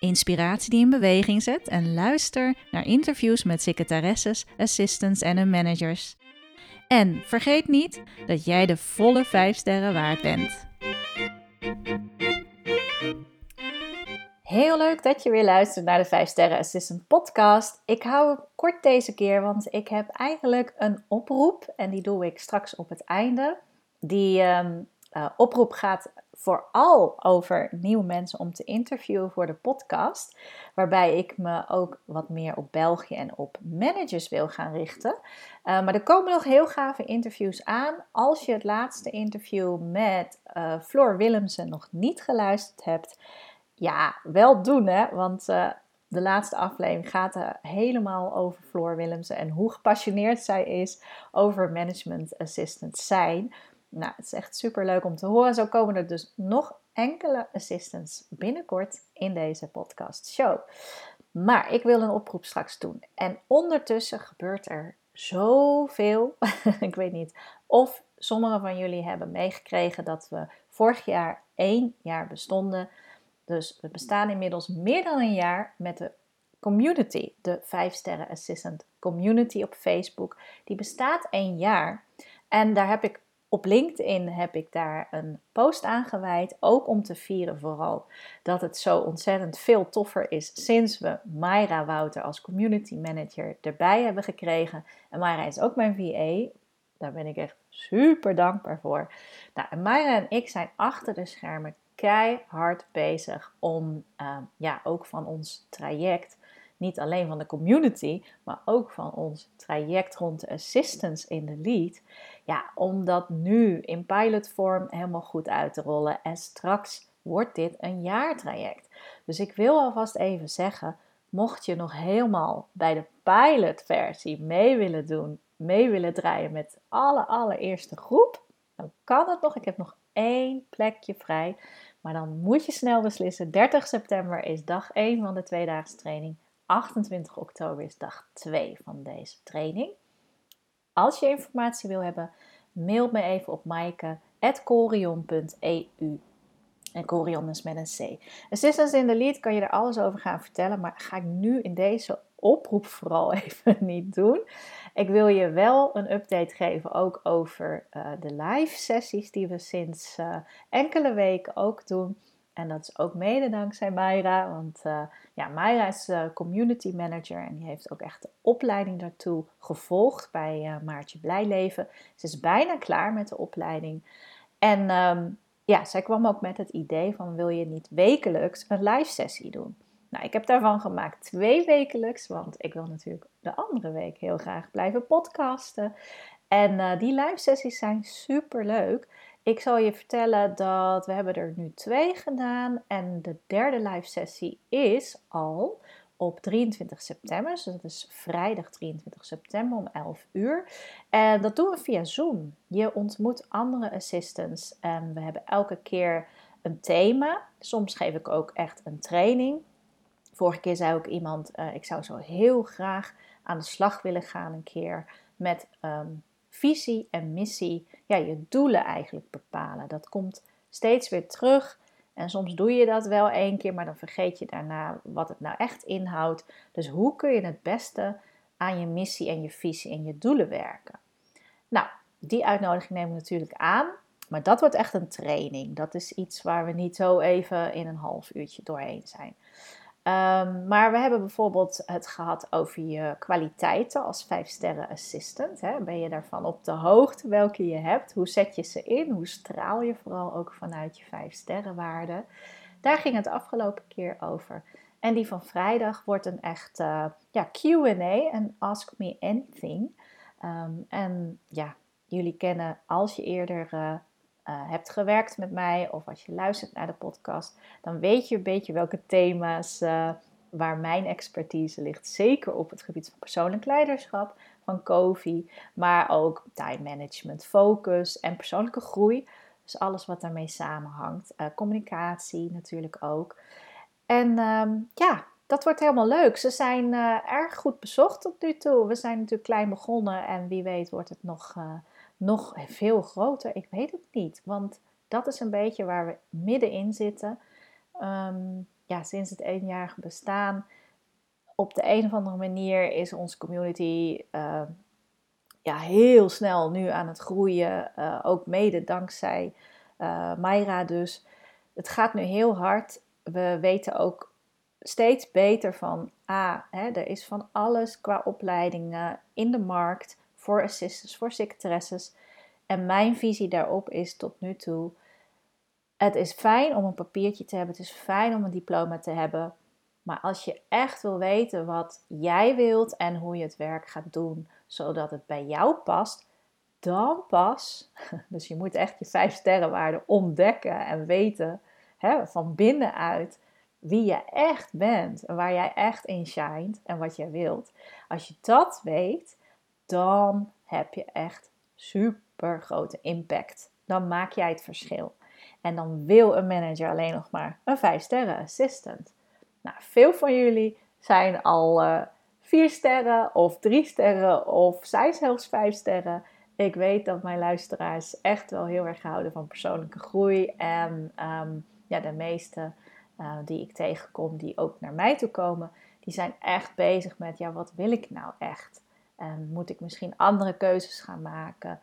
inspiratie die in beweging zet en luister naar interviews met secretaresses, assistants en hun managers. En vergeet niet dat jij de volle 5 sterren waard bent. Heel leuk dat je weer luistert naar de 5 Sterren Assistant podcast. Ik hou het kort deze keer, want ik heb eigenlijk een oproep en die doe ik straks op het einde. Die um, uh, oproep gaat vooral over nieuwe mensen om te interviewen voor de podcast. Waarbij ik me ook wat meer op België en op managers wil gaan richten. Uh, maar er komen nog heel gave interviews aan. Als je het laatste interview met uh, Floor Willemsen nog niet geluisterd hebt, ja, wel doen hè. Want de laatste aflevering gaat er helemaal over Floor Willemsen en hoe gepassioneerd zij is over management assistant zijn. Nou, het is echt super leuk om te horen. Zo komen er dus nog enkele assistants binnenkort in deze podcast show. Maar ik wil een oproep straks doen. En ondertussen gebeurt er zoveel. ik weet niet of sommigen van jullie hebben meegekregen dat we vorig jaar één jaar bestonden. Dus we bestaan inmiddels meer dan een jaar met de community, de 5 sterren assistant community op Facebook. Die bestaat één jaar. En daar heb ik op LinkedIn heb ik daar een post aan gewijd, ook om te vieren vooral dat het zo ontzettend veel toffer is sinds we Mayra Wouter als community manager erbij hebben gekregen. En Mayra is ook mijn VA, daar ben ik echt super dankbaar voor. Nou, en Mayra en ik zijn achter de schermen keihard bezig om uh, ja, ook van ons traject niet alleen van de community, maar ook van ons traject rond de assistance in de lead. Ja, om dat nu in pilotvorm helemaal goed uit te rollen. En straks wordt dit een jaartraject. Dus ik wil alvast even zeggen, mocht je nog helemaal bij de pilotversie mee willen doen, mee willen draaien met alle allereerste groep, dan kan het nog. Ik heb nog één plekje vrij. Maar dan moet je snel beslissen. 30 september is dag 1 van de tweedaagse training. 28 oktober is dag 2 van deze training. Als je informatie wil hebben, mail me even op maaike.corion.eu. En Corion is met een C. Assistance in the Lead kan je er alles over gaan vertellen, maar ga ik nu in deze oproep vooral even niet doen. Ik wil je wel een update geven ook over uh, de live sessies die we sinds uh, enkele weken ook doen. En dat is ook mede dankzij Mayra, want uh, ja, Mayra is uh, community manager en die heeft ook echt de opleiding daartoe gevolgd bij uh, Maartje Blijleven. Ze is bijna klaar met de opleiding. En um, ja, zij kwam ook met het idee van wil je niet wekelijks een live sessie doen? Nou, ik heb daarvan gemaakt twee wekelijks, want ik wil natuurlijk de andere week heel graag blijven podcasten. En die live sessies zijn super leuk. Ik zal je vertellen dat we hebben er nu twee gedaan en de derde live sessie is al op 23 september. Dus dat is vrijdag 23 september om 11 uur. En dat doen we via Zoom. Je ontmoet andere assistants en we hebben elke keer een thema. Soms geef ik ook echt een training. Vorige keer zei ook iemand, uh, ik zou zo heel graag aan de slag willen gaan een keer met um, visie en missie, ja, je doelen eigenlijk bepalen. Dat komt steeds weer terug. En soms doe je dat wel één keer, maar dan vergeet je daarna wat het nou echt inhoudt. Dus hoe kun je het beste aan je missie en je visie en je doelen werken? Nou, die uitnodiging neem ik natuurlijk aan. Maar dat wordt echt een training. Dat is iets waar we niet zo even in een half uurtje doorheen zijn. Ehm, maar we hebben bijvoorbeeld het gehad over je kwaliteiten als 5 sterren assistant. Hè? Ben je daarvan op de hoogte welke je hebt? Hoe zet je ze in? Hoe straal je vooral ook vanuit je 5 sterren waarde? Daar ging het afgelopen keer over. En die van vrijdag wordt een echt uh, ja, QA en Ask Me Anything. Ehm, en ja, jullie kennen als je eerder uh, uh, hebt gewerkt met mij of als je luistert naar de podcast, dan weet je een beetje welke thema's waar mijn expertise ligt. Zeker op het gebied van persoonlijk leiderschap, van COVID, maar ook time management, focus en persoonlijke groei. Dus alles wat daarmee samenhangt. communicatie natuurlijk ook. En ehm, ja, dat wordt helemaal leuk. Ze zijn erg goed bezocht tot nu toe. We zijn natuurlijk klein begonnen en wie weet wordt het nog, nog veel groter. Ik weet het niet, want dat is een beetje waar we middenin zitten. Um, ja, sinds het eenjarige bestaan, op de een of andere manier is onze community uh, ja, heel snel nu aan het groeien. ook mede dankzij Mayra dus. Het gaat nu heel hard we weten ook steeds beter van, ah, hè, er is van alles qua opleidingen in de markt voor assistants, voor secretaresses. En mijn visie daarop is tot nu toe, het is fijn om een papiertje te hebben, het is fijn om een diploma te hebben. Maar als je echt wil weten wat jij wilt en hoe je het werk gaat doen, zodat het bij jou past, dan pas, dus je moet echt je vijf sterrenwaarde ontdekken en weten hè, van binnenuit wie je echt bent en waar jij echt in shined en wat jij wilt. Als je dat weet, dan heb je echt super grote impact. Dan maak jij het verschil. En dan wil een manager alleen nog maar een 5 sterren assistant. Nou, veel van jullie zijn al uh, eh, 4 sterren of 3 sterren of zijn zelfs 5 sterren. Ik weet dat mijn luisteraars echt wel heel erg houden van persoonlijke groei en um, ja, de meeste uh, die ik tegenkom, die ook naar mij toe komen, die zijn echt bezig met, ja, wat wil ik nou echt? En moet ik misschien andere keuzes gaan maken?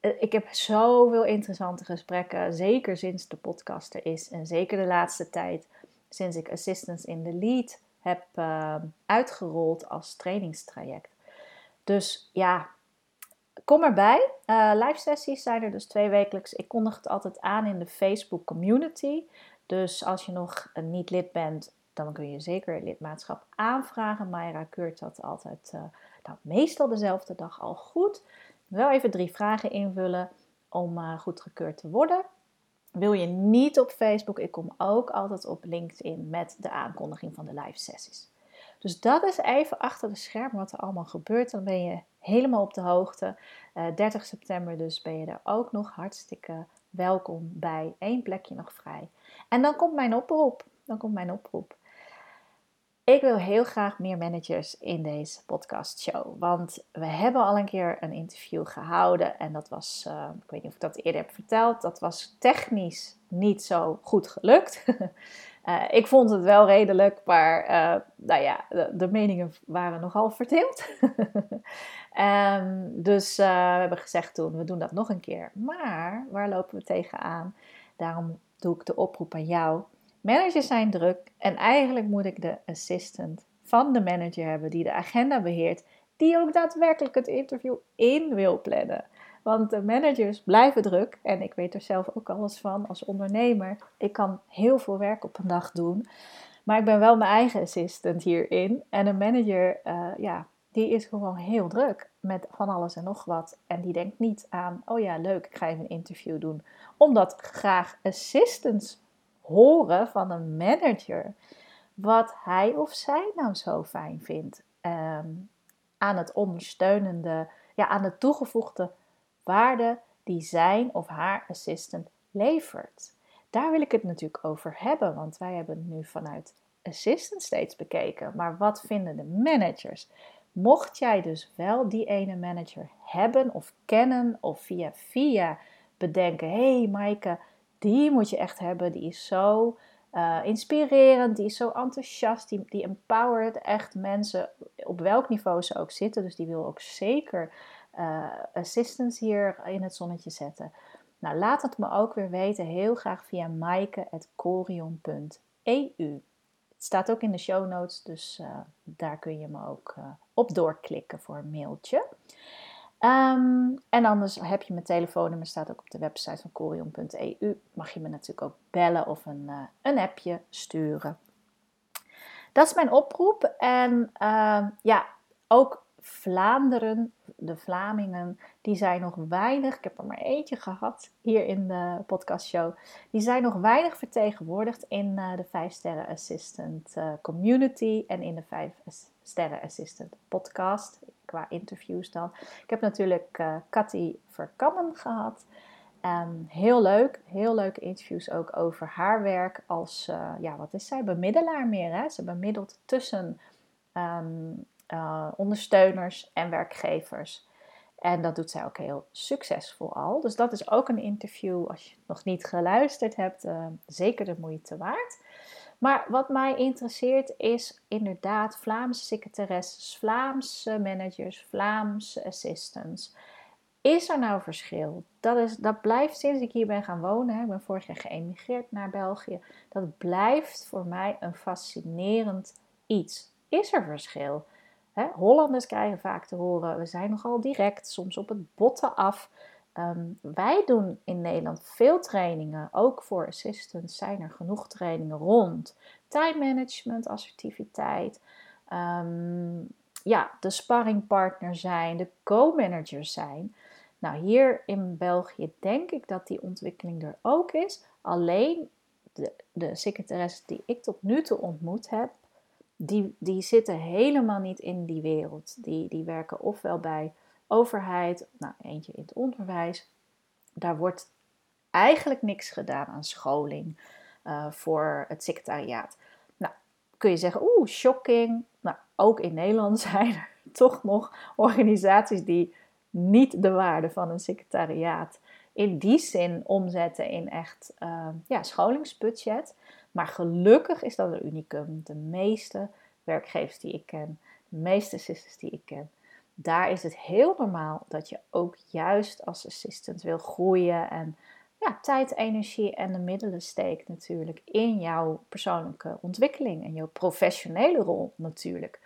Eh, ik heb zoveel interessante gesprekken, zeker sinds de podcast er is en zeker de laatste tijd, sinds ik Assistance in the Lead heb uh, uitgerold als trainingstraject. Dus ja, kom erbij. Uh, live sessies zijn er dus twee wekelijks. Ik kondig het altijd aan in de Facebook community. Dus als je nog niet lid bent, dan kun je zeker lidmaatschap aanvragen. Mayra keurt dat altijd, nou, meestal dezelfde dag al goed. Wel even drie vragen invullen om goed gekeurd te worden. Wil je niet op Facebook? Ik kom ook altijd op LinkedIn met de aankondiging van de live sessies. Dus dat is even achter de schermen wat er allemaal gebeurt. Dan ben je helemaal op de hoogte. Uh, eh, 30 september dus ben je er ook nog hartstikke welkom bij. Eén plekje nog vrij. En dan komt mijn oproep. Dan komt mijn oproep. Ik wil heel graag meer managers in deze podcastshow. Want we hebben al een keer een interview gehouden. En dat was, uh, ik weet niet of ik dat eerder heb verteld, dat was technisch niet zo goed gelukt. Uh, ik vond het wel redelijk, maar uh, nou ja, de, meningen waren nogal verdeeld. um, dus we hebben gezegd toen, we doen dat nog een keer. Maar waar lopen we tegenaan? Daarom doe ik de oproep aan jou. Managers zijn druk en eigenlijk moet ik de assistant van de manager hebben die de agenda beheert, die ook daadwerkelijk het interview in wil plannen. Want de managers blijven druk en ik weet er zelf ook alles van als ondernemer. Ik kan heel veel werk op een dag doen, maar ik ben wel mijn eigen assistant hierin. En een manager, uh, ja, die is gewoon heel druk met van alles en nog wat. En die denkt niet aan, oh ja, leuk, ik ga even een interview doen. Omdat graag assistants horen van een manager wat hij of zij nou zo fijn vindt. Um, aan het ondersteunende, ja, aan de toegevoegde waarde die zijn of haar assistant levert. Daar wil ik het natuurlijk over hebben, want wij hebben het nu vanuit assistant steeds bekeken. Maar wat vinden de managers? Mocht jij dus wel die ene manager hebben of kennen of via via bedenken: hé hey Maaike, die moet je echt hebben, die is zo uh, inspirerend, die is zo enthousiast, die, die empowert echt mensen op welk niveau ze ook zitten. Dus die wil ook zeker uh, assistance hier in het zonnetje zetten. Nou, laat het me ook weer weten, heel graag via maaike.corion.eu. Het staat ook in de show notes, dus uh, daar kun je me ook op doorklikken voor een mailtje. Um, en anders heb je mijn telefoonnummer, staat ook op de website van corion.eu. Mag je me natuurlijk ook bellen of een, uh, een appje sturen. Dat is mijn oproep. En uh, ja, ook Vlaanderen, de Vlamingen, die zijn nog weinig, ik heb er maar eentje gehad hier in de podcastshow, die zijn nog weinig vertegenwoordigd in uh, de 5 Sterren Assistant uh, community en in de 5 Sterren Assistant podcast, qua interviews dan. Ik heb natuurlijk uh, Cathy Verkammen gehad. Um, heel leuk, heel leuke interviews ook over haar werk als, ja wat is zij, bemiddelaar meer. Hè? Ze bemiddelt tussen um, uh, ondersteuners en werkgevers. En dat doet zij ook heel succesvol al. Dus dat is ook een interview, als je nog niet geluisterd hebt, zeker de moeite waard. Maar wat mij interesseert is inderdaad Vlaamse secretaresses, Vlaamse managers, Vlaamse assistants. Is er nou verschil? Dat, is, dat blijft sinds ik hier ben gaan wonen. Ik ben vorig jaar geëmigreerd naar België. Dat blijft voor mij een fascinerend iets. Is er verschil? Hollanders krijgen vaak te horen, we zijn nogal direct, soms op het botten af. Ehm, wij doen in Nederland veel trainingen, ook voor assistants zijn er genoeg trainingen rond time management, assertiviteit, um, ja, de sparringpartner zijn, de co-manager zijn. Nou, hier in België denk ik dat die ontwikkeling er ook is. Alleen de, de secretaresses die ik tot nu toe ontmoet heb, die, die zitten helemaal niet in die wereld. Die, die werken ofwel bij overheid, nou eentje in het onderwijs. Daar wordt eigenlijk niks gedaan aan scholing uh, voor het secretariaat. Nou, kun je zeggen, oeh, shocking. Nou, ook in Nederland zijn er toch nog organisaties die niet de waarde van een secretariaat in die zin omzetten in echt uh, ja, scholingsbudget. Maar gelukkig is dat een unicum. De meeste werkgevers die ik ken, de meeste assistants die ik ken, daar is het heel normaal dat je ook juist als assistant wil groeien en ja, tijd, energie en de middelen steekt natuurlijk in jouw persoonlijke ontwikkeling en jouw professionele rol natuurlijk.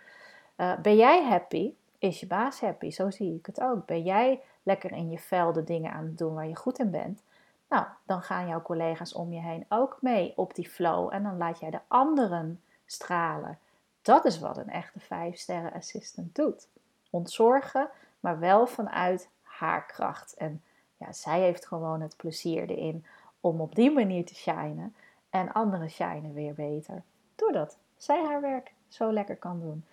Uh, ben jij happy? Is je baas happy? Zo zie ik het ook. Ben jij lekker in je vel de dingen aan het doen waar je goed in bent? Nou, dan gaan jouw collega's om je heen ook mee op die flow en dan laat jij de anderen stralen. Dat is wat een echte 5 sterren assistant doet. Ontzorgen, maar wel vanuit haar kracht. En ja, zij heeft gewoon het plezier erin om op die manier te shinen. En anderen shinen weer beter. Doordat zij haar werk zo lekker kan doen.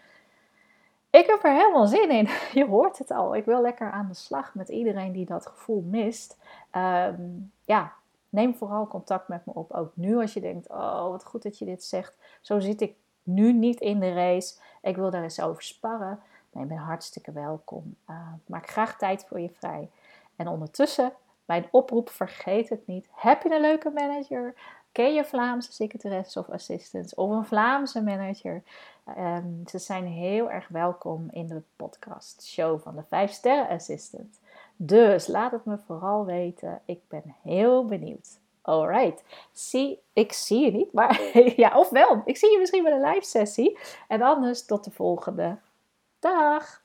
Ik heb er helemaal zin in. Je hoort het al. Ik wil lekker aan de slag met iedereen die dat gevoel mist. Ehm, ja, neem vooral contact met me op. Ook nu als je denkt, oh wat goed dat je dit zegt. Zo zit ik nu niet in de race. Ik wil daar eens over sparren. Nee, je bent hartstikke welkom. Uh, maak graag tijd voor je vrij. En ondertussen, mijn oproep, vergeet het niet. Heb je een leuke manager? Ken je Vlaamse secretaresses of assistants? Of een Vlaamse manager? Um, ze zijn heel erg welkom in de podcast show van de 5 Sterren Assistant. Dus laat het me vooral weten. Ik ben heel benieuwd. Alright. Zie, ik zie je niet, maar ja, ofwel. Ik zie je misschien bij de live sessie. En anders tot de volgende. Dag!